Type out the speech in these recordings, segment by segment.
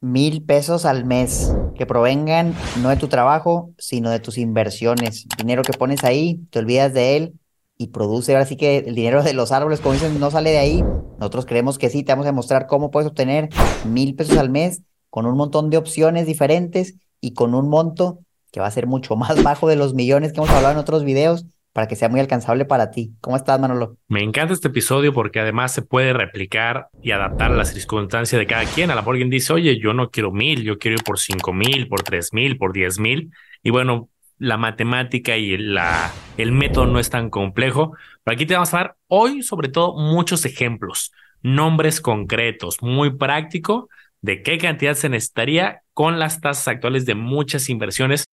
mil pesos al mes que provengan no de tu trabajo, sino de tus inversiones. Dinero que pones ahí, te olvidas de él y produce. Ahora sí que el dinero de los árboles, como dicen, no sale de ahí. Nosotros creemos que sí, te vamos a mostrar cómo puedes obtener mil pesos al mes con un montón de opciones diferentes y con un monto que va a ser mucho más bajo de los millones que hemos hablado en otros videos para que sea muy alcanzable para ti. ¿Cómo estás, Manolo? Me encanta este episodio porque además se puede replicar y adaptar a las circunstancias de cada quien. A la mejor alguien dice, oye, yo no quiero mil, yo quiero ir por cinco mil, por tres mil, por diez mil. Y bueno, la matemática y el método no es tan complejo. Pero aquí te vamos a dar hoy, sobre todo, muchos ejemplos, nombres concretos, muy práctico de qué cantidad se necesitaría con las tasas actuales de muchas inversiones.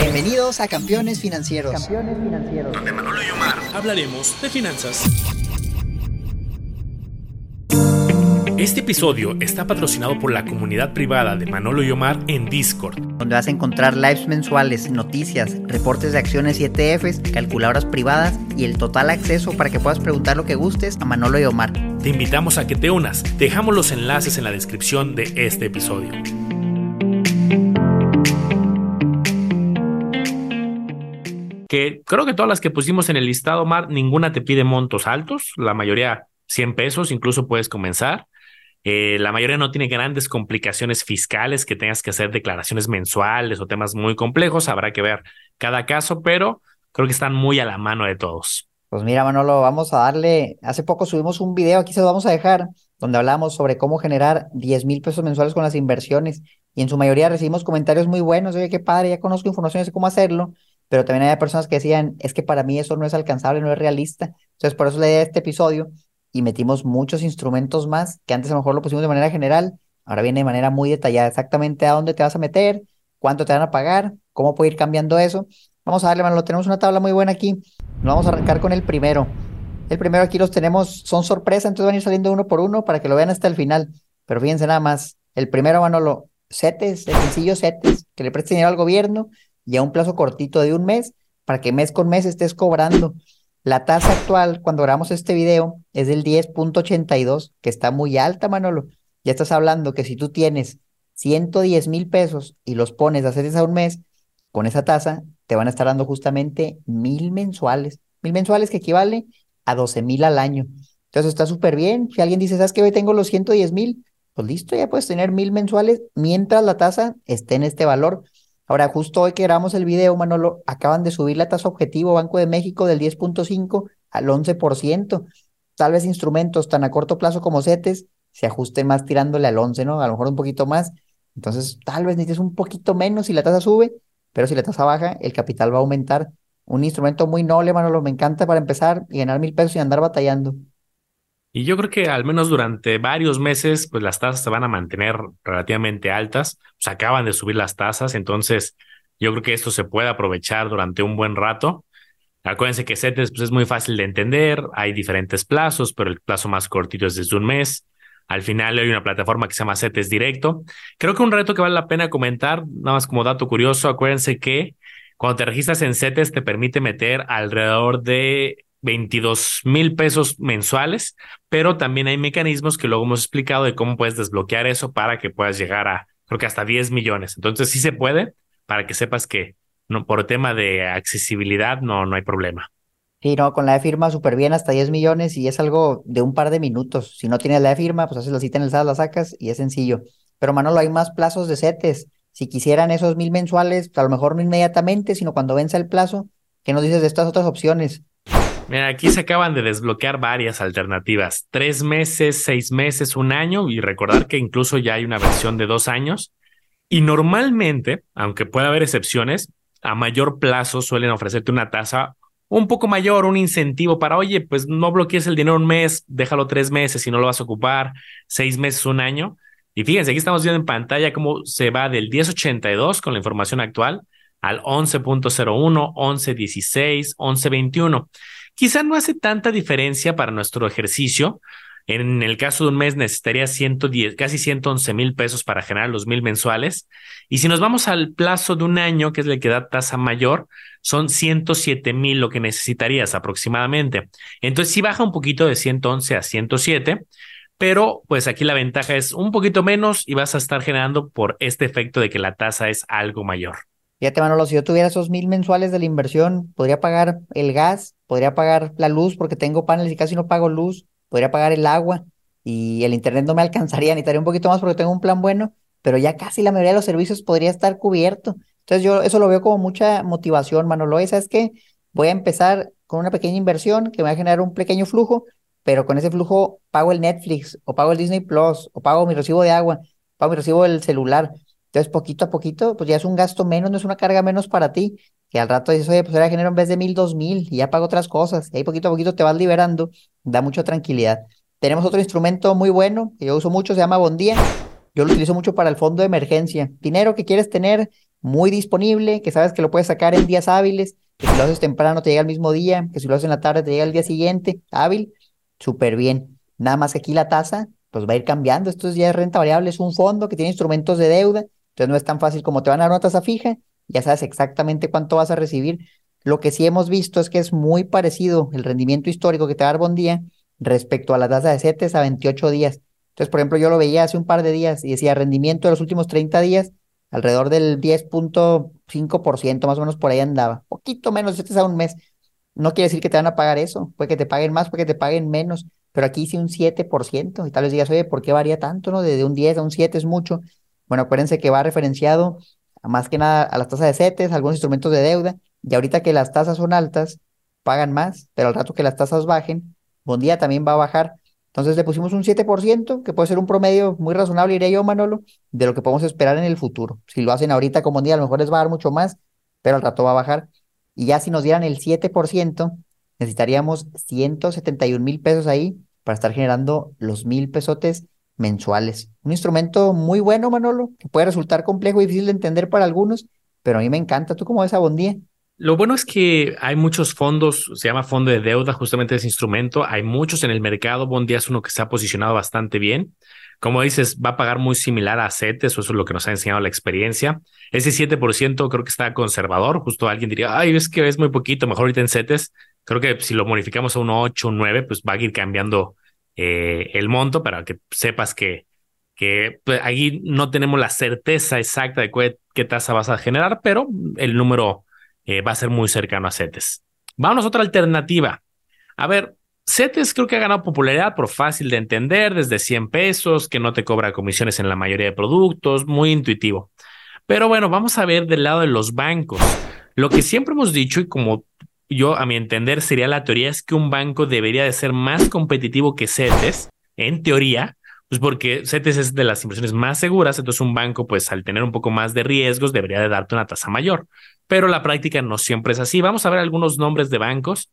Bienvenidos a Campeones Financieros. Campeones Financieros. Donde Manolo y Omar hablaremos de finanzas. Este episodio está patrocinado por la comunidad privada de Manolo y Omar en Discord, donde vas a encontrar lives mensuales, noticias, reportes de acciones y ETFs, calculadoras privadas y el total acceso para que puedas preguntar lo que gustes a Manolo y Omar. Te invitamos a que te unas. Dejamos los enlaces en la descripción de este episodio. Que creo que todas las que pusimos en el listado, Mar, ninguna te pide montos altos, la mayoría 100 pesos, incluso puedes comenzar. Eh, la mayoría no tiene grandes complicaciones fiscales que tengas que hacer declaraciones mensuales o temas muy complejos, habrá que ver cada caso, pero creo que están muy a la mano de todos. Pues mira, Manolo, vamos a darle, hace poco subimos un video, aquí se lo vamos a dejar, donde hablamos sobre cómo generar 10 mil pesos mensuales con las inversiones y en su mayoría recibimos comentarios muy buenos, oye, qué padre, ya conozco información de cómo hacerlo, pero también hay personas que decían, es que para mí eso no es alcanzable, no es realista. Entonces, por eso le di este episodio y metimos muchos instrumentos más que antes a lo mejor lo pusimos de manera general, ahora viene de manera muy detallada, exactamente a dónde te vas a meter, cuánto te van a pagar, cómo puede ir cambiando eso. Vamos a darle, lo tenemos una tabla muy buena aquí. Nos vamos a arrancar con el primero. El primero aquí los tenemos, son sorpresa, entonces van a ir saliendo uno por uno para que lo vean hasta el final. Pero fíjense nada más, el primero, Manolo, CETES, el sencillo CETES, que le preste dinero al gobierno y a un plazo cortito de un mes para que mes con mes estés cobrando. La tasa actual, cuando grabamos este video, es del 10.82, que está muy alta, Manolo. Ya estás hablando que si tú tienes 110 mil pesos y los pones a hacer a un mes, con esa tasa te van a estar dando justamente mil mensuales. Mil mensuales que equivale a 12 mil al año. Entonces está súper bien. Si alguien dice, ¿sabes que hoy tengo los 110 mil? Pues listo, ya puedes tener mil mensuales mientras la tasa esté en este valor. Ahora, justo hoy que grabamos el video, Manolo, acaban de subir la tasa objetivo Banco de México del 10.5 al 11%. Tal vez instrumentos tan a corto plazo como CETES se ajusten más tirándole al 11, ¿no? A lo mejor un poquito más. Entonces, tal vez necesites un poquito menos si la tasa sube, pero si la tasa baja, el capital va a aumentar. Un instrumento muy noble, Manolo, me encanta para empezar y ganar mil pesos y andar batallando. Y yo creo que al menos durante varios meses, pues las tasas se van a mantener relativamente altas. Pues acaban de subir las tasas, entonces yo creo que esto se puede aprovechar durante un buen rato. Acuérdense que CETES pues, es muy fácil de entender, hay diferentes plazos, pero el plazo más cortito es desde un mes. Al final hay una plataforma que se llama CETES Directo. Creo que un reto que vale la pena comentar, nada más como dato curioso, acuérdense que cuando te registras en CETES te permite meter alrededor de 22 mil pesos mensuales, pero también hay mecanismos que luego hemos explicado de cómo puedes desbloquear eso para que puedas llegar a, creo que hasta 10 millones. Entonces sí se puede, para que sepas que no, por tema de accesibilidad no, no hay problema. Sí, no, con la de firma súper bien, hasta 10 millones y es algo de un par de minutos. Si no tienes la de firma, pues haces la cita en el SAT, la sacas y es sencillo. Pero Manolo, hay más plazos de CETES. Si quisieran esos mil mensuales, a lo mejor no inmediatamente, sino cuando venza el plazo, ¿qué nos dices de estas otras opciones? Mira, aquí se acaban de desbloquear varias alternativas. Tres meses, seis meses, un año y recordar que incluso ya hay una versión de dos años. Y normalmente, aunque pueda haber excepciones, a mayor plazo suelen ofrecerte una tasa un poco mayor, un incentivo para, oye, pues no bloquees el dinero un mes, déjalo tres meses si no lo vas a ocupar, seis meses, un año. Y fíjense, aquí estamos viendo en pantalla cómo se va del 1082 con la información actual al 11.01, 11.16, 11.21. Quizá no hace tanta diferencia para nuestro ejercicio. En el caso de un mes necesitaría 110, casi 111 mil pesos para generar los mil mensuales. Y si nos vamos al plazo de un año, que es el que da tasa mayor, son 107 mil lo que necesitarías aproximadamente. Entonces, si baja un poquito de 111 a 107, pero pues aquí la ventaja es un poquito menos y vas a estar generando por este efecto de que la tasa es algo mayor. Fíjate, Manolo, si yo tuviera esos mil mensuales de la inversión, podría pagar el gas, podría pagar la luz porque tengo paneles y casi no pago luz, podría pagar el agua y el internet no me alcanzaría, necesitaría un poquito más porque tengo un plan bueno, pero ya casi la mayoría de los servicios podría estar cubierto. Entonces yo eso lo veo como mucha motivación, Manolo. Esa es que voy a empezar con una pequeña inversión que me va a generar un pequeño flujo, pero con ese flujo pago el Netflix o pago el Disney Plus o pago mi recibo de agua, pago mi recibo del celular entonces, poquito a poquito, pues ya es un gasto menos, no es una carga menos para ti, que al rato dices, oye, pues ahora genero en vez de mil, dos mil, y ya pago otras cosas, y ahí poquito a poquito te vas liberando, da mucha tranquilidad. Tenemos otro instrumento muy bueno, que yo uso mucho, se llama Bondía. Yo lo utilizo mucho para el fondo de emergencia. Dinero que quieres tener muy disponible, que sabes que lo puedes sacar en días hábiles, que si lo haces temprano te llega el mismo día, que si lo haces en la tarde te llega el día siguiente, hábil, súper bien. Nada más que aquí la tasa, pues va a ir cambiando. Esto ya es renta variable, es un fondo que tiene instrumentos de deuda entonces no es tan fácil como te van a dar una tasa fija, ya sabes exactamente cuánto vas a recibir. Lo que sí hemos visto es que es muy parecido el rendimiento histórico que te va a dar Bondía respecto a la tasa de CETES a 28 días. Entonces, por ejemplo, yo lo veía hace un par de días y decía rendimiento de los últimos 30 días alrededor del 10.5%, más o menos por ahí andaba. Poquito menos, CETES a un mes. No quiere decir que te van a pagar eso, puede que te paguen más, puede que te paguen menos, pero aquí sí un 7%. Y tal vez digas, oye, ¿por qué varía tanto? no De un 10 a un 7 es mucho. Bueno, acuérdense que va referenciado más que nada a las tasas de CETES, algunos instrumentos de deuda, y ahorita que las tasas son altas, pagan más, pero al rato que las tasas bajen, Bondía también va a bajar. Entonces le pusimos un 7%, que puede ser un promedio muy razonable, diría yo, Manolo, de lo que podemos esperar en el futuro. Si lo hacen ahorita con Bondía, a lo mejor les va a dar mucho más, pero al rato va a bajar. Y ya si nos dieran el 7%, necesitaríamos 171 mil pesos ahí para estar generando los mil pesotes mensuales. Un instrumento muy bueno, Manolo, que puede resultar complejo y difícil de entender para algunos, pero a mí me encanta. ¿Tú cómo ves a Bondía? Lo bueno es que hay muchos fondos, se llama fondo de deuda, justamente ese instrumento. Hay muchos en el mercado. Bondía es uno que se ha posicionado bastante bien. Como dices, va a pagar muy similar a CETES, eso es lo que nos ha enseñado la experiencia. Ese 7% creo que está conservador. Justo alguien diría, ay, es que es muy poquito, mejor ahorita en CETES. Creo que si lo modificamos a un 8, un 9, pues va a ir cambiando eh, el monto para que sepas que, que pues, ahí no tenemos la certeza exacta de qué, tasa vas a generar, pero el número eh, va a ser muy cercano a CETES. Vamos a otra alternativa. A ver, CETES creo que ha ganado popularidad por fácil de entender, desde 100 pesos, que no te cobra comisiones en la mayoría de productos, muy intuitivo. Pero bueno, vamos a ver del lado de los bancos. Lo que siempre hemos dicho y como yo, a mi entender, sería la teoría es que un banco debería de ser más competitivo que CETES, en teoría, pues porque CETES es de las inversiones más seguras, entonces un banco, pues al tener un poco más de riesgos, debería de darte una tasa mayor. Pero la práctica no siempre es así. Vamos a ver algunos nombres de bancos.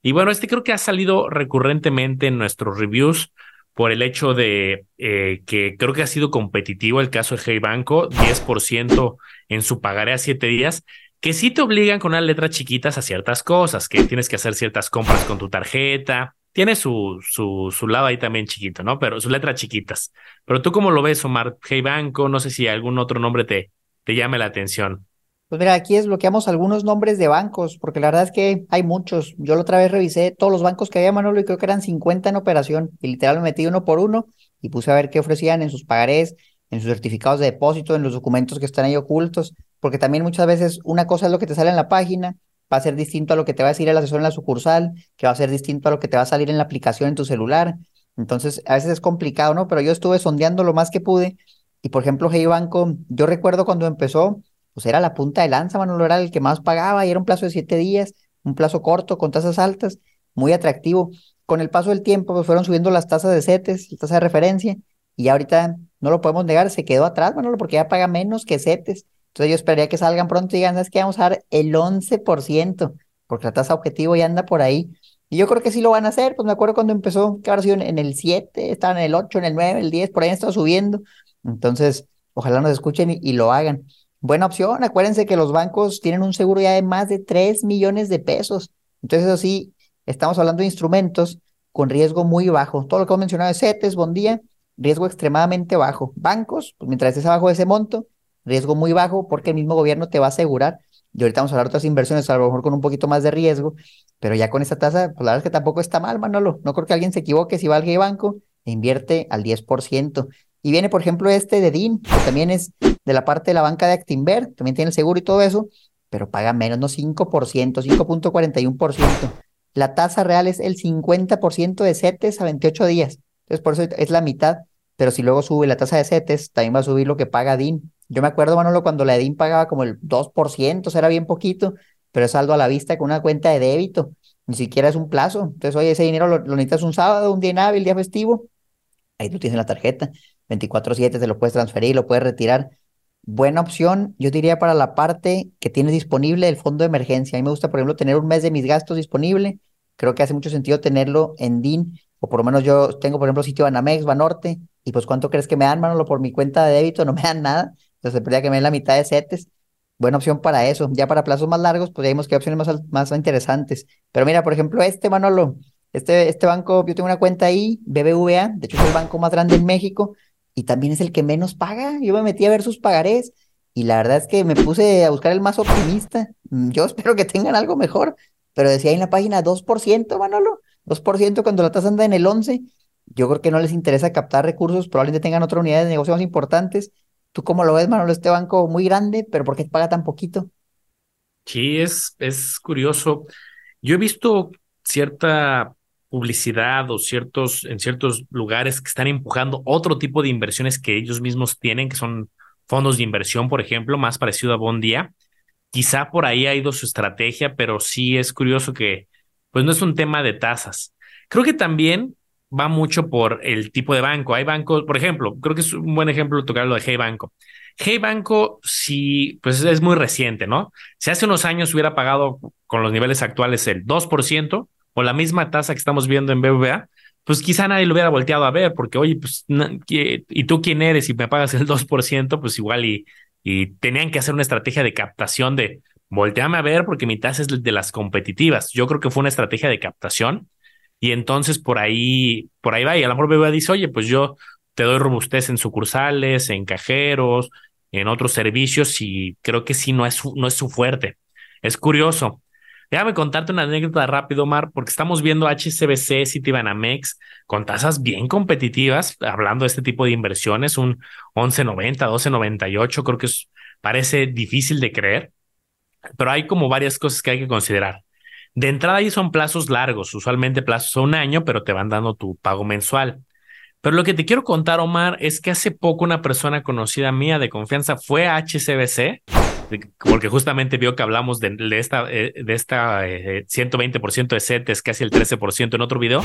Y bueno, este creo que ha salido recurrentemente en nuestros reviews por el hecho de eh, que creo que ha sido competitivo el caso de Hey Banco, 10% en su pagaré a 7 días que sí te obligan con unas letras chiquitas a ciertas cosas, que tienes que hacer ciertas compras con tu tarjeta. Tiene su, su, su lado ahí también chiquito, ¿no? Pero sus letras chiquitas. Pero tú cómo lo ves, Omar? Hey Banco, no sé si algún otro nombre te, te llame la atención. Pues mira, aquí desbloqueamos algunos nombres de bancos, porque la verdad es que hay muchos. Yo la otra vez revisé todos los bancos que había, Manolo, y creo que eran 50 en operación. Y literal me metí uno por uno y puse a ver qué ofrecían en sus pagarés, en sus certificados de depósito, en los documentos que están ahí ocultos porque también muchas veces una cosa es lo que te sale en la página, va a ser distinto a lo que te va a decir el asesor en la sucursal, que va a ser distinto a lo que te va a salir en la aplicación en tu celular. Entonces, a veces es complicado, ¿no? Pero yo estuve sondeando lo más que pude. Y por ejemplo, Hey Banco, yo recuerdo cuando empezó, pues era la punta de lanza, Manolo, era el que más pagaba y era un plazo de siete días, un plazo corto con tasas altas, muy atractivo. Con el paso del tiempo, pues fueron subiendo las tasas de CETES, la tasa de referencia, y ahorita no lo podemos negar, se quedó atrás, Manolo, porque ya paga menos que CETES. Entonces yo esperaría que salgan pronto y digan, ¿sabes qué? Vamos a dar el 11%, porque la tasa objetivo ya anda por ahí. Y yo creo que sí lo van a hacer, pues me acuerdo cuando empezó, que ahora sido en el 7, estaban en el 8, en el 9, el 10, por ahí estado subiendo. Entonces, ojalá nos escuchen y, lo hagan. Buena opción, acuérdense que los bancos tienen un seguro ya de más de 3 millones de pesos. Entonces, eso sí, estamos hablando de instrumentos con riesgo muy bajo. Todo lo que hemos mencionado de CETES, Bondía, riesgo extremadamente bajo. Bancos, pues mientras estés abajo de ese monto, riesgo muy bajo porque el mismo gobierno te va a asegurar. Y ahorita vamos a hablar de otras inversiones, a lo mejor con un poquito más de riesgo, pero ya con esta tasa, pues la verdad es que tampoco está mal, Manolo. No creo que alguien se equivoque si va al banco e invierte al 10%. Y viene, por ejemplo, este de DIN, que también es de la parte de la banca de Actinver, también tiene el seguro y todo eso, pero paga menos, no 5%, 5.41%. La tasa real es el 50% de CETES a 28 días. Entonces, por eso es la mitad. Pero si luego sube la tasa de CETES, también va a subir lo que paga DIN. Yo me acuerdo, Manolo, cuando la DIN pagaba como el 2%, o sea, era bien poquito, pero es saldo a la vista con una cuenta de débito. Ni siquiera es un plazo. Entonces, oye, ese dinero lo, necesitas un sábado, un día hábil, día festivo. Ahí tú tienes la tarjeta. 24/7 te lo puedes transferir, lo puedes retirar. Buena opción, yo diría para la parte que tienes disponible el fondo de emergencia. A mí me gusta, por ejemplo, tener un mes de mis gastos disponible. Creo que hace mucho sentido tenerlo en DIN, o por lo menos yo tengo, por ejemplo, sitio Banamex, Banorte, y pues ¿cuánto crees que me dan, Manolo? Por mi cuenta de débito no me dan nada. Entonces, podría que me den la mitad de CETES. Buena opción para eso. Ya para plazos más largos, pues ya vimos que hay opciones más, más interesantes. Pero mira, por ejemplo, este, Manolo, este, este banco, yo tengo una cuenta ahí, BBVA, de hecho es el banco más grande en México, y también es el que menos paga. Yo me metí a ver sus pagarés y la verdad es que me puse a buscar el más optimista. Mm, yo espero que tengan algo mejor, pero decía ahí en la página 2%, Manolo, 2% cuando la tasa anda en el 11. Yo creo que no les interesa captar recursos, probablemente tengan otra unidad de negocio más importantes. ¿Tú cómo lo ves, Manolo? Este banco muy grande, pero ¿por qué paga tan poquito? Sí, es, es curioso. Yo he visto cierta publicidad o ciertos, en ciertos lugares que están empujando otro tipo de inversiones que ellos mismos tienen, que son fondos de inversión, por ejemplo, más parecido a Bondía. Quizá por ahí ha ido su estrategia, pero sí es curioso que, pues no es un tema de tasas. Creo que también va mucho por el tipo de banco. Hay bancos, por ejemplo, creo que es un buen ejemplo tocar lo de Hey Banco. Hey Banco, sí, pues es muy reciente, ¿no? Si hace unos años hubiera pagado con los niveles actuales el 2%, o la misma tasa que estamos viendo en BBVA, pues quizá nadie lo hubiera volteado a ver, porque oye, pues, ¿y tú quién eres? Y me pagas el 2%, pues igual y, y tenían que hacer una estrategia de captación de volteame a ver porque mi tasa es de las competitivas. Yo creo que fue una estrategia de captación y entonces por ahí, por ahí va y a lo mejor dice, oye, pues yo te doy robustez en sucursales, en cajeros, en otros servicios y creo que sí no es, no es su fuerte. Es curioso. Déjame contarte una anécdota rápido, Omar, porque estamos viendo HCBC, Citibanamex con tasas bien competitivas, hablando de este tipo de inversiones, un 11.90, 12.98, creo que parece difícil de creer, pero hay como varias cosas que hay que considerar. De entrada ahí son plazos largos, usualmente plazos a un año, pero te van dando tu pago mensual. Pero lo que te quiero contar, Omar, es que hace poco una persona conocida mía de confianza fue a HCBC porque justamente vio que hablamos de, esta, eh, de esta 120% eh, de CETES, casi el 13% en otro video,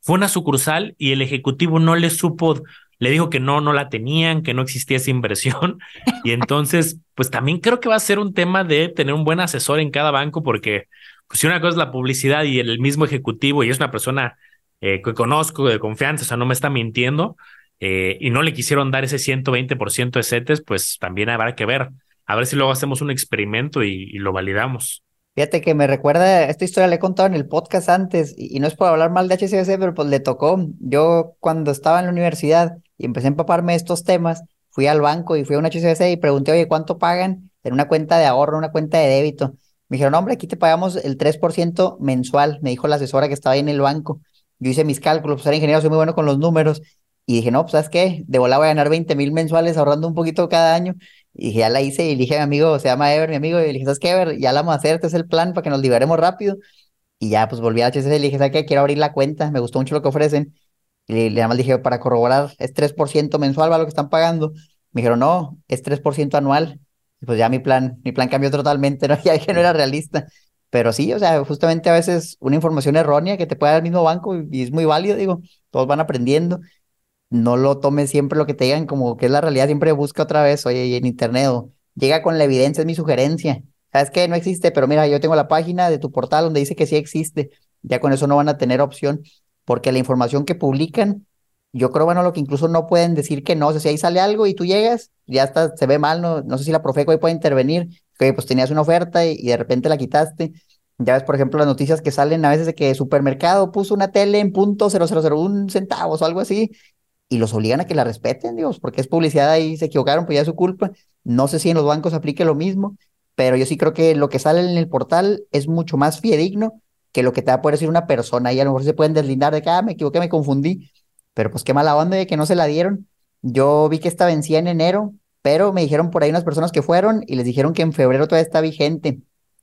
fue una sucursal y el ejecutivo no le supo, le dijo que no, no la tenían, que no existía esa inversión. Y entonces, pues también creo que va a ser un tema de tener un buen asesor en cada banco, porque pues, si una cosa es la publicidad y el mismo ejecutivo y es una persona eh, que conozco de confianza, o sea, no me está mintiendo, y no le quisieron dar ese 120% de CETES, pues también habrá que ver a ver si luego hacemos un experimento y, lo validamos. Fíjate que me recuerda, esta historia la he contado en el podcast antes, y, no es por hablar mal de HCBC, pero pues le tocó. Yo cuando estaba en la universidad y empecé a empaparme de estos temas, fui al banco y fui a un HCBC y pregunté, oye, ¿cuánto pagan en una cuenta de ahorro, una cuenta de débito? Me dijeron, hombre, aquí te pagamos el 3% mensual, me dijo la asesora que estaba ahí en el banco. Yo hice mis cálculos, pues era ingeniero, soy muy bueno con los números, y dije, no, pues ¿sabes qué? De volada voy a ganar 20 mil mensuales ahorrando un poquito cada año. Y ya la hice y dije a mi amigo, se llama Ever, mi amigo, y le dije, ¿sabes qué, Ever? Ya la vamos a hacer, este es el plan para que nos liberemos rápido. Y ya, pues volví a HCC y le dije, ¿sabes qué? Quiero abrir la cuenta, me gustó mucho lo que ofrecen. Y le, dije, para corroborar, ¿es 3% mensual va lo que están pagando? Me dijeron, no, es 3% anual. Pues ya mi plan, mi plan cambió totalmente, ¿no? Ya dije, no era realista. Pero sí, o sea, justamente a veces una información errónea que te puede dar el mismo banco y, es muy válido, digo, todos van aprendiendo no lo tomes siempre lo que te digan como que es la realidad, siempre busca otra vez, oye, en internet, llega con la evidencia, es mi sugerencia. ¿Sabes qué? No existe, pero mira, yo tengo la página de tu portal donde dice que sí existe. Ya con eso no van a tener opción, porque la información que publican, yo creo, bueno, lo que incluso no pueden decir que no, o sea, si ahí sale algo y tú llegas, ya está, se ve mal, no, no sé si la Profeco ahí puede intervenir, que pues tenías una oferta y, de repente la quitaste. Ya ves, por ejemplo, las noticias que salen a veces de que supermercado puso una tele en punto 0001 centavos o algo así, y los obligan a que la respeten, Dios, porque es publicidad y se equivocaron, pues ya es su culpa. No sé si en los bancos aplique lo mismo, pero yo sí creo que lo que sale en el portal es mucho más fidedigno que lo que te va a poder decir una persona y a lo mejor se pueden deslindar de que, ah, me equivoqué, me confundí. pero pues qué mala onda de que no se la dieron. Yo vi que esta vencía en enero, pero me dijeron por ahí unas personas que fueron y les dijeron que en febrero todavía está vigente.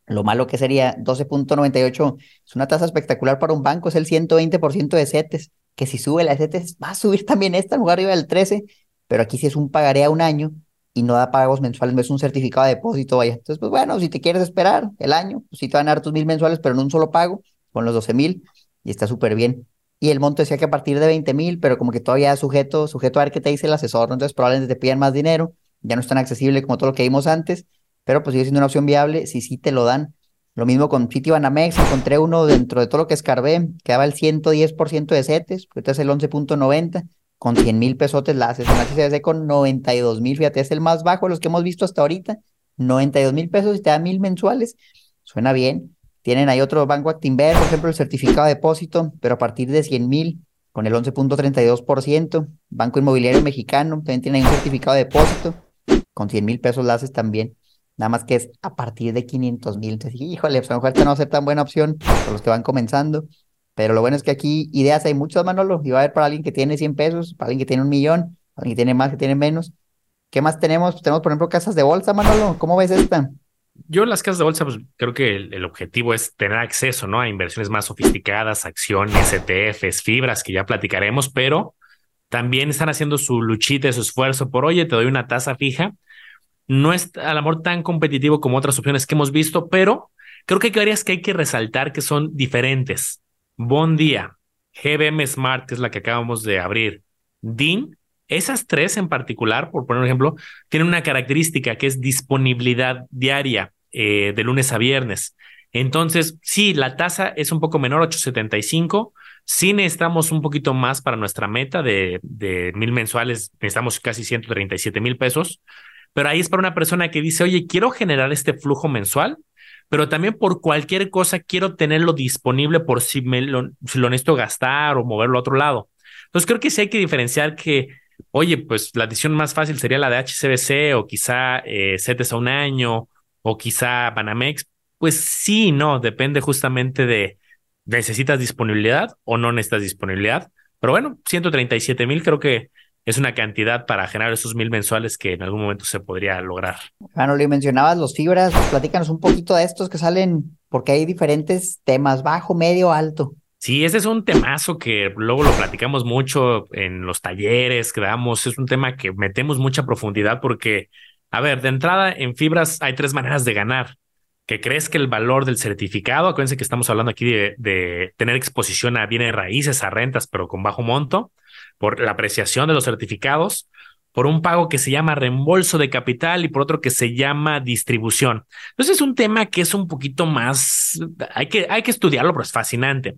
Lo malo que sería 12.98 es una tasa espectacular para un banco, es el 120% de CETES, que si sube la CETES va a subir también esta lugar arriba del 13, pero aquí sí es un pagaré a un año y no da pagos mensuales, no es un certificado de depósito, vaya. Entonces, pues bueno, si te quieres esperar el año, pues te van a dar tus mil mensuales, pero en un solo pago, con los 12 mil, y está súper bien. Y el monto decía que a partir de 20 mil, pero como que todavía sujeto, sujeto a ver qué te dice el asesor, entonces probablemente te pidan más dinero, ya no es tan accesible como todo lo que vimos antes, pero pues sigue siendo una opción viable si sí te lo dan. Lo mismo con Citibanamex, encontré uno dentro de todo lo que escarbé, que daba el 110% de CETES, que es el 11.90, con 100 mil pesotes la haces. En HCBC con 92 mil, fíjate, es el más bajo de los que hemos visto hasta ahorita. 92 mil pesos y te da mil mensuales. Suena bien. Tienen ahí otro banco Actinver, por ejemplo, el certificado de depósito, pero a partir de 100 mil, con el 11.32%. Banco Inmobiliario Mexicano, también tiene ahí un certificado de depósito, con 100 mil pesos la haces también. Nada más que es a partir de 500 mil. Entonces, híjole, pues a lo mejor esta no va a ser tan buena opción para los que van comenzando. Pero lo bueno es que aquí ideas hay muchas, Manolo. Y va a haber para alguien que tiene 100 pesos, para alguien que tiene un millón, para alguien que tiene más, que tiene menos. ¿Qué más tenemos? tenemos, por ejemplo, casas de bolsa, Manolo. ¿Cómo ves esta? Yo las casas de bolsa, pues creo que el, objetivo es tener acceso, ¿no? A inversiones más sofisticadas, acciones, ETFs, fibras, que ya platicaremos, pero también están haciendo su luchita, su esfuerzo por, oye, te doy una tasa fija. No es al amor tan competitivo como otras opciones que hemos visto, pero creo que hay varias que hay que resaltar que son diferentes. Bon Día, GBM Smart, que es la que acabamos de abrir, DIN, esas tres en particular, por poner un ejemplo, tienen una característica que es disponibilidad diaria eh, de lunes a viernes. Entonces, sí, la tasa es un poco menor, 875. Sí necesitamos un poquito más para nuestra meta de, mil mensuales, necesitamos casi 137 mil pesos, pero ahí es para una persona que dice, oye, quiero generar este flujo mensual pero también por cualquier cosa quiero tenerlo disponible por si, me si lo necesito gastar o moverlo a otro lado. Entonces creo que sí hay que diferenciar que, oye, pues la decisión más fácil sería la de HCBC o quizá eh, CETES a un año o quizá Banamex. Pues sí, no, depende justamente de necesitas disponibilidad o no necesitas disponibilidad. Pero bueno, 137 mil creo que es una cantidad para generar esos mil mensuales que en algún momento se podría lograr. Le mencionabas los fibras, platícanos un poquito de estos que salen, porque hay diferentes temas, bajo, medio, alto. Sí, ese es un temazo que luego lo platicamos mucho en los talleres que damos, es un tema que metemos mucha profundidad porque, a ver, de entrada en fibras hay tres maneras de ganar. Que que el valor del certificado, acuérdense que estamos hablando aquí de, de tener exposición a bienes raíces, a rentas, pero con bajo monto por la apreciación de los certificados, por un pago que se llama reembolso de capital y por otro que se llama distribución. Entonces es un tema que es un poquito más, hay que, hay que estudiarlo, pero es fascinante.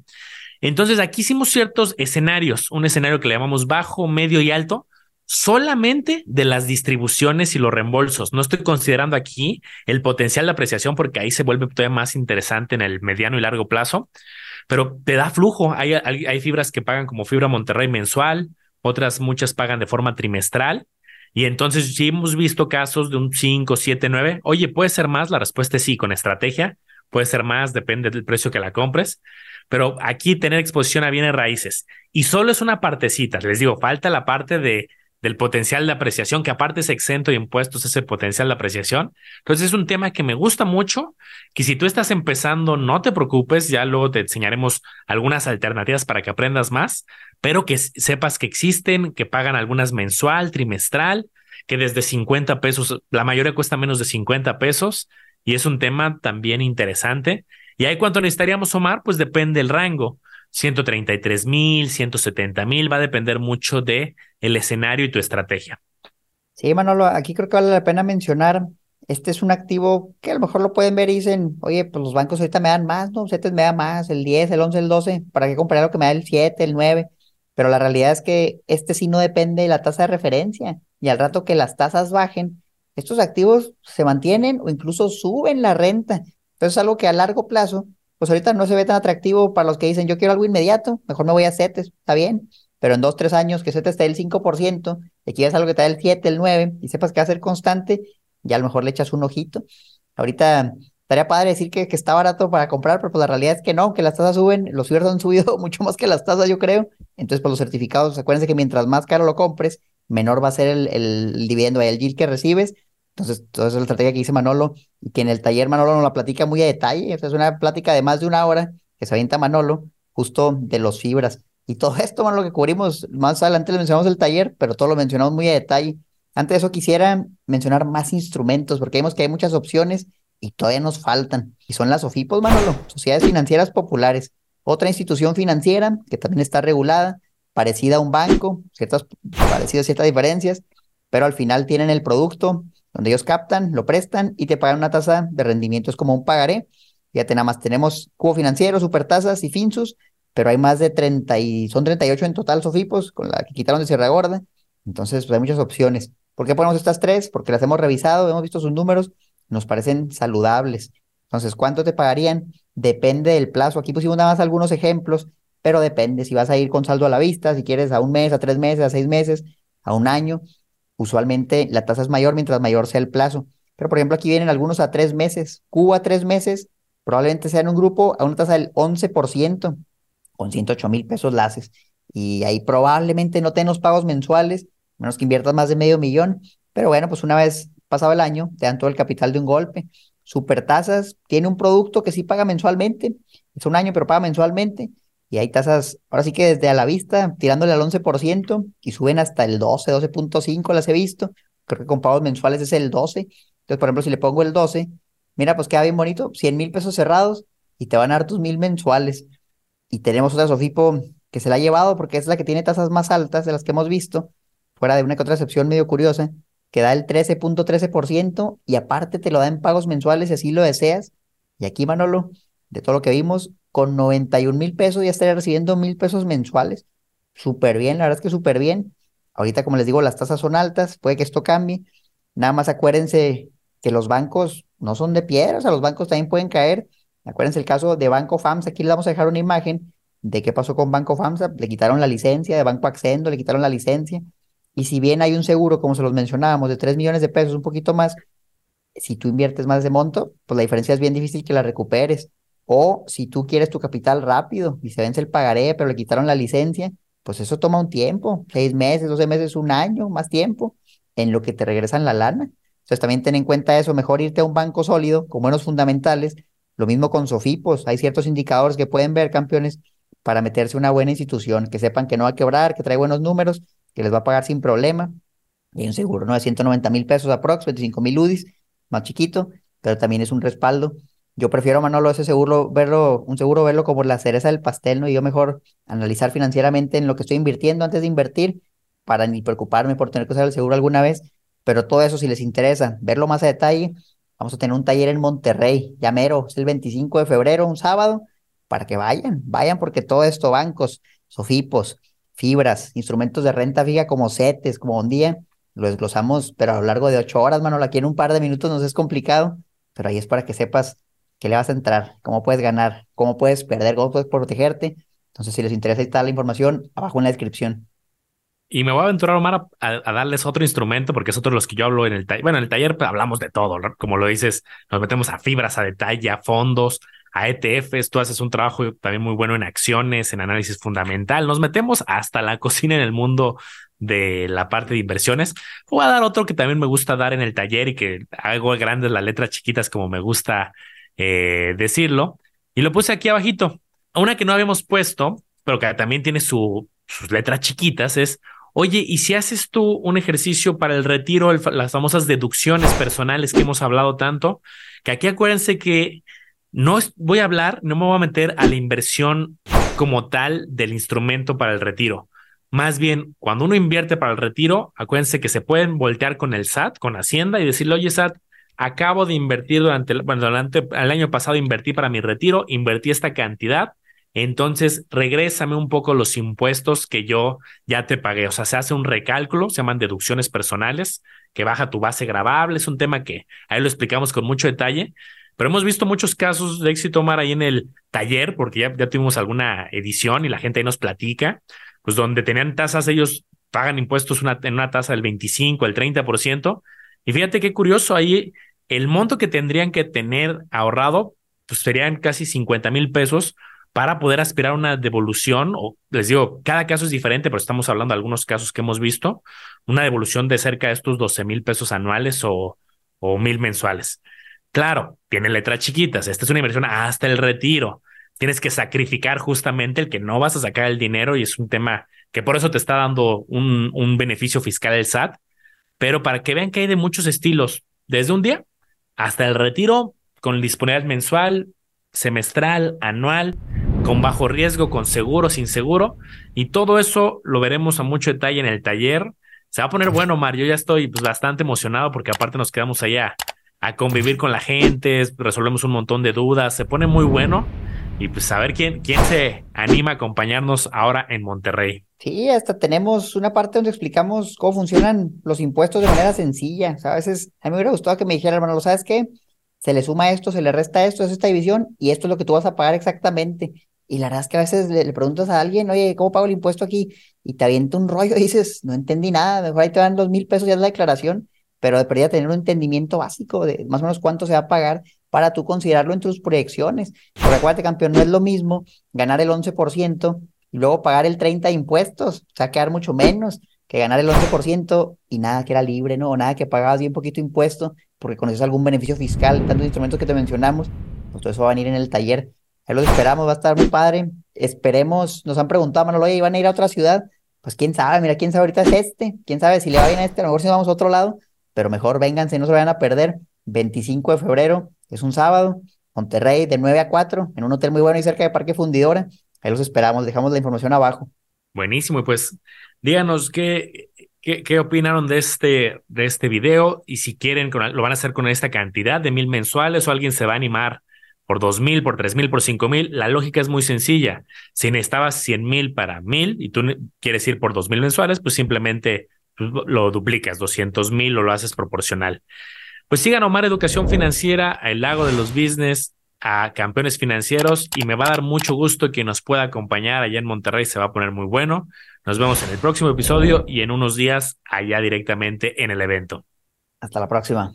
Entonces aquí hicimos ciertos escenarios, un escenario que le llamamos bajo, medio y alto, solamente de las distribuciones y los reembolsos. No estoy considerando aquí el potencial de apreciación porque ahí se vuelve todavía más interesante en el mediano y largo plazo pero te da flujo. Hay, hay, fibras que pagan como fibra Monterrey mensual, otras muchas pagan de forma trimestral. Y entonces, si hemos visto casos de un 5, 7, 9, oye, ¿puede ser más? La respuesta es sí, con estrategia. Puede ser más, depende del precio que la compres. Pero aquí tener exposición a bienes raíces. Y solo es una partecita. Les digo, falta la parte de del potencial de apreciación, que aparte es exento de impuestos ese potencial de apreciación. Entonces es un tema que me gusta mucho, que si tú estás empezando, no te preocupes, ya luego te enseñaremos algunas alternativas para que aprendas más, pero que sepas que existen, que pagan algunas mensual, trimestral, que desde 50 pesos, la mayoría cuesta menos de 50 pesos y es un tema también interesante. ¿Y ahí cuánto necesitaríamos, Omar? Pues depende del rango. 133 mil, 170 mil, va a depender mucho de el escenario y tu estrategia. Sí, Manolo, aquí creo que vale la pena mencionar, este es un activo que a lo mejor lo pueden ver y dicen, oye, pues los bancos ahorita me dan más, ¿no? CETES me da más, el 10, el 11, el 12, ¿para qué comprar lo que me da el 7, el 9? Pero la realidad es que este sí no depende de la tasa de referencia y al rato que las tasas bajen, estos activos se mantienen o incluso suben la renta. Entonces es algo que a largo plazo pues ahorita no se ve tan atractivo para los que dicen, yo quiero algo inmediato, mejor me voy a CETES, está bien, pero en dos, tres años que CETES esté el 5%, y quieres algo que te da el 7, el 9, y sepas que va a ser constante, ya a lo mejor le echas un ojito. Ahorita estaría padre decir que, que, está barato para comprar, pero pues la realidad es que no, que las tasas suben, los fibers han subido mucho más que las tasas, yo creo. Entonces, pues los certificados, acuérdense que mientras más caro lo compres, menor va a ser el, el dividendo, el yield que recibes. Entonces, toda esa estrategia que dice Manolo y que en el taller Manolo nos la platica muy a detalle. O es una plática de más de una hora que se avienta Manolo, justo de los fibras. Y todo esto, bueno, lo que cubrimos, más adelante le mencionamos el taller, pero todo lo mencionamos muy a detalle. Antes de eso quisiera mencionar más instrumentos, porque vemos que hay muchas opciones y todavía nos faltan. Y son las OFIPOS, Manolo, Sociedades Financieras Populares. Otra institución financiera que también está regulada, parecida a un banco, ciertas parecidas, ciertas diferencias, pero al final tienen el producto donde ellos captan, lo prestan y te pagan una tasa de rendimiento, es como un pagaré. Fíjate, nada más tenemos cubo financiero, supertasas y finsus, pero hay más de 30 y son 38 en total Sofipos, con la que quitaron de Sierra Gorda. Entonces, pues hay muchas opciones. ¿Por qué ponemos estas tres? Porque las hemos revisado, hemos visto sus números, nos parecen saludables. Entonces, ¿cuánto te pagarían? Depende del plazo. Aquí pusimos nada más algunos ejemplos, pero depende si vas a ir con saldo a la vista, si quieres a un mes, a tres meses, a seis meses, a un año. Usualmente la tasa es mayor mientras mayor sea el plazo. Pero, por ejemplo, aquí vienen algunos a tres meses. Cuba tres meses, probablemente sea en un grupo a una tasa del 11% con 108 mil pesos laces. Y ahí probablemente no tengas pagos mensuales, menos que inviertas más de medio millón. Pero bueno, pues una vez pasado el año, te dan todo el capital de un golpe. Supertasas tiene un producto que sí paga mensualmente, es un año, pero paga mensualmente. Y hay tasas, ahora sí que desde a la vista, tirándole al 11% y suben hasta el 12, 12.5 las he visto. Creo que con pagos mensuales es el 12. Entonces, por ejemplo, si le pongo el 12, mira, pues queda bien bonito, 100 mil pesos cerrados y te van a dar tus mil mensuales. Y tenemos otra Sofipo que se la ha llevado porque es la que tiene tasas más altas de las que hemos visto, fuera de una que medio curiosa, que da el 13.13% y aparte te lo da en pagos mensuales si así lo deseas. Y aquí, Manolo, de todo lo que vimos, con 91 mil pesos ya estaría recibiendo mil pesos mensuales. Súper bien, la verdad es que súper bien. Ahorita, como les digo, las tasas son altas, puede que esto cambie. Nada más acuérdense que los bancos no son de piedra, o sea, los bancos también pueden caer Acuérdense el caso de Banco FAMSA, aquí le vamos a dejar una imagen de qué pasó con Banco FAMSA, le quitaron la licencia, de Banco Accendo le quitaron la licencia, y si bien hay un seguro, como se los mencionábamos, de 3 millones de pesos, un poquito más, si tú inviertes más de monto, pues la diferencia es bien difícil que la recuperes. O si tú quieres tu capital rápido y se vence el pagaré, pero le quitaron la licencia, pues eso toma un tiempo, seis meses, doce meses, un año, más tiempo, en lo que te regresan la lana. Entonces también ten en cuenta eso, mejor irte a un banco sólido, con buenos fundamentales, lo mismo con Sofipos, hay ciertos indicadores que pueden ver campeones para meterse una buena institución, que sepan que no va a quebrar, que trae buenos números, que les va a pagar sin problema. Y un seguro, ¿no? De 190 mil pesos aprox, 25 mil UDIs, más chiquito, pero también es un respaldo. Yo prefiero, Manolo, ese seguro, verlo, un seguro verlo como la cereza del pastel, ¿no? Y yo mejor analizar financieramente en lo que estoy invirtiendo antes de invertir, para ni preocuparme por tener que usar el seguro alguna vez, pero todo eso, si les interesa, verlo más a detalle, Vamos a tener un taller en Monterrey, ya mero, es el 25 de febrero, un sábado, para que vayan, vayan porque todo esto, bancos, sofipos, fibras, instrumentos de renta fija como CETES, como un día, lo desglosamos, pero a lo largo de ocho horas, Manuel, aquí en un par de minutos nos es complicado, pero ahí es para que sepas qué le vas a entrar, cómo puedes ganar, cómo puedes perder, cómo puedes protegerte. Entonces, si les interesa, ahí está la información abajo en la descripción. Y me voy a aventurar, Omar, a, darles otro instrumento, porque es otro de los que yo hablo en el taller. Bueno, en el taller pues, hablamos de todo, como lo dices, nos metemos a fibras, a detalle, a fondos, a ETFs. Tú haces un trabajo también muy bueno en acciones, en análisis fundamental. Nos metemos hasta la cocina en el mundo de la parte de inversiones. Voy a dar otro que también me gusta dar en el taller y que hago grandes las letras chiquitas como me gusta eh, decirlo. Y lo puse aquí abajito. Una que no habíamos puesto, pero que también tiene su, sus letras chiquitas, es Oye, ¿y si haces tú un ejercicio para el retiro, las famosas deducciones personales que hemos hablado tanto? Que aquí acuérdense que no voy a hablar, no me voy a meter a la inversión como tal del instrumento para el retiro. Más bien, cuando uno invierte para el retiro, acuérdense que se pueden voltear con el SAT, con Hacienda y decirle, oye SAT, acabo de invertir durante, bueno, durante el año pasado invertí para mi retiro, invertí esta cantidad entonces regrésame un poco los impuestos que yo ya te pagué. O sea, se hace un recálculo, se llaman deducciones personales, que baja tu base grabable. Es un tema que ahí lo explicamos con mucho detalle. Pero hemos visto muchos casos de éxito, Omar, ahí en el taller, porque ya, ya tuvimos alguna edición y la gente ahí nos platica, pues donde tenían tasas, ellos pagan impuestos en una tasa del 25, el 30%. Y fíjate qué curioso, ahí el monto que tendrían que tener ahorrado, pues serían casi 50 mil pesos para poder aspirar a una devolución, o les digo, cada caso es diferente, pero estamos hablando de algunos casos que hemos visto, una devolución de cerca de estos 12 mil pesos anuales o, o mil mensuales. Claro, tiene letras chiquitas, esta es una inversión hasta el retiro. Tienes que sacrificar justamente el que no vas a sacar el dinero y es un tema que por eso te está dando un, un beneficio fiscal el SAT, pero para que vean que hay de muchos estilos, desde un día hasta el retiro con disponibilidad mensual, semestral, anual, con bajo riesgo, con seguro, sin seguro. Y todo eso lo veremos a mucho detalle en el taller. Se va a poner bueno, Mar. Yo ya estoy pues, bastante emocionado porque aparte nos quedamos allá a convivir con la gente, resolvemos un montón de dudas. Se pone muy bueno. Y pues a ver quién, quién se anima a acompañarnos ahora en Monterrey. Sí, hasta tenemos una parte donde explicamos cómo funcionan los impuestos de manera sencilla. a veces a mí me hubiera gustado que me dijera, hermano, ¿sabes qué? Se le suma esto, se le resta esto, es esta división y esto es lo que tú vas a pagar exactamente. Y la verdad es que a veces le, preguntas a alguien, oye, ¿cómo pago el impuesto aquí? Y te avienta un rollo y dices, no entendí nada, mejor ahí te dan dos mil pesos ya es la declaración, pero debería tener un entendimiento básico de más o menos cuánto se va a pagar para tú considerarlo en tus proyecciones. Porque acuérdate, campeón, no es lo mismo ganar el 11% y luego pagar el 30% de impuestos, o sea, quedar mucho menos que ganar el 11% y nada que era libre, ¿no? O nada que pagabas bien poquito impuesto porque conoces algún beneficio fiscal, tantos instrumentos que te mencionamos, pues todo eso va a venir en el taller Ahí los esperamos, va a estar muy padre. Esperemos, nos han preguntado, Manolo, oye, ¿iban a ir a otra ciudad? Pues quién sabe, mira, quién sabe ahorita es este, quién sabe si le va bien a este, a lo mejor si vamos a otro lado, pero mejor vénganse, no se vayan a perder. 25 de febrero, es un sábado, Monterrey, de 9 a 4, en un hotel muy bueno y cerca de Parque Fundidora. Ahí los esperamos, dejamos la información abajo. Buenísimo, y pues díganos qué, qué, qué, opinaron de este, de este video y si quieren, lo van a hacer con esta cantidad de mil mensuales o alguien se va a animar por dos mil, por tres mil, por cinco mil, la lógica es muy sencilla. Si necesitabas cien mil para mil y tú quieres ir por dos mil mensuales, pues simplemente pues, lo duplicas, doscientos mil o lo haces proporcional. Pues sigan Omar Educación Financiera, El Lago de los Business, a Campeones Financieros y me va a dar mucho gusto que nos pueda acompañar allá en Monterrey, se va a poner muy bueno. Nos vemos en el próximo episodio y en unos días allá directamente en el evento. Hasta la próxima.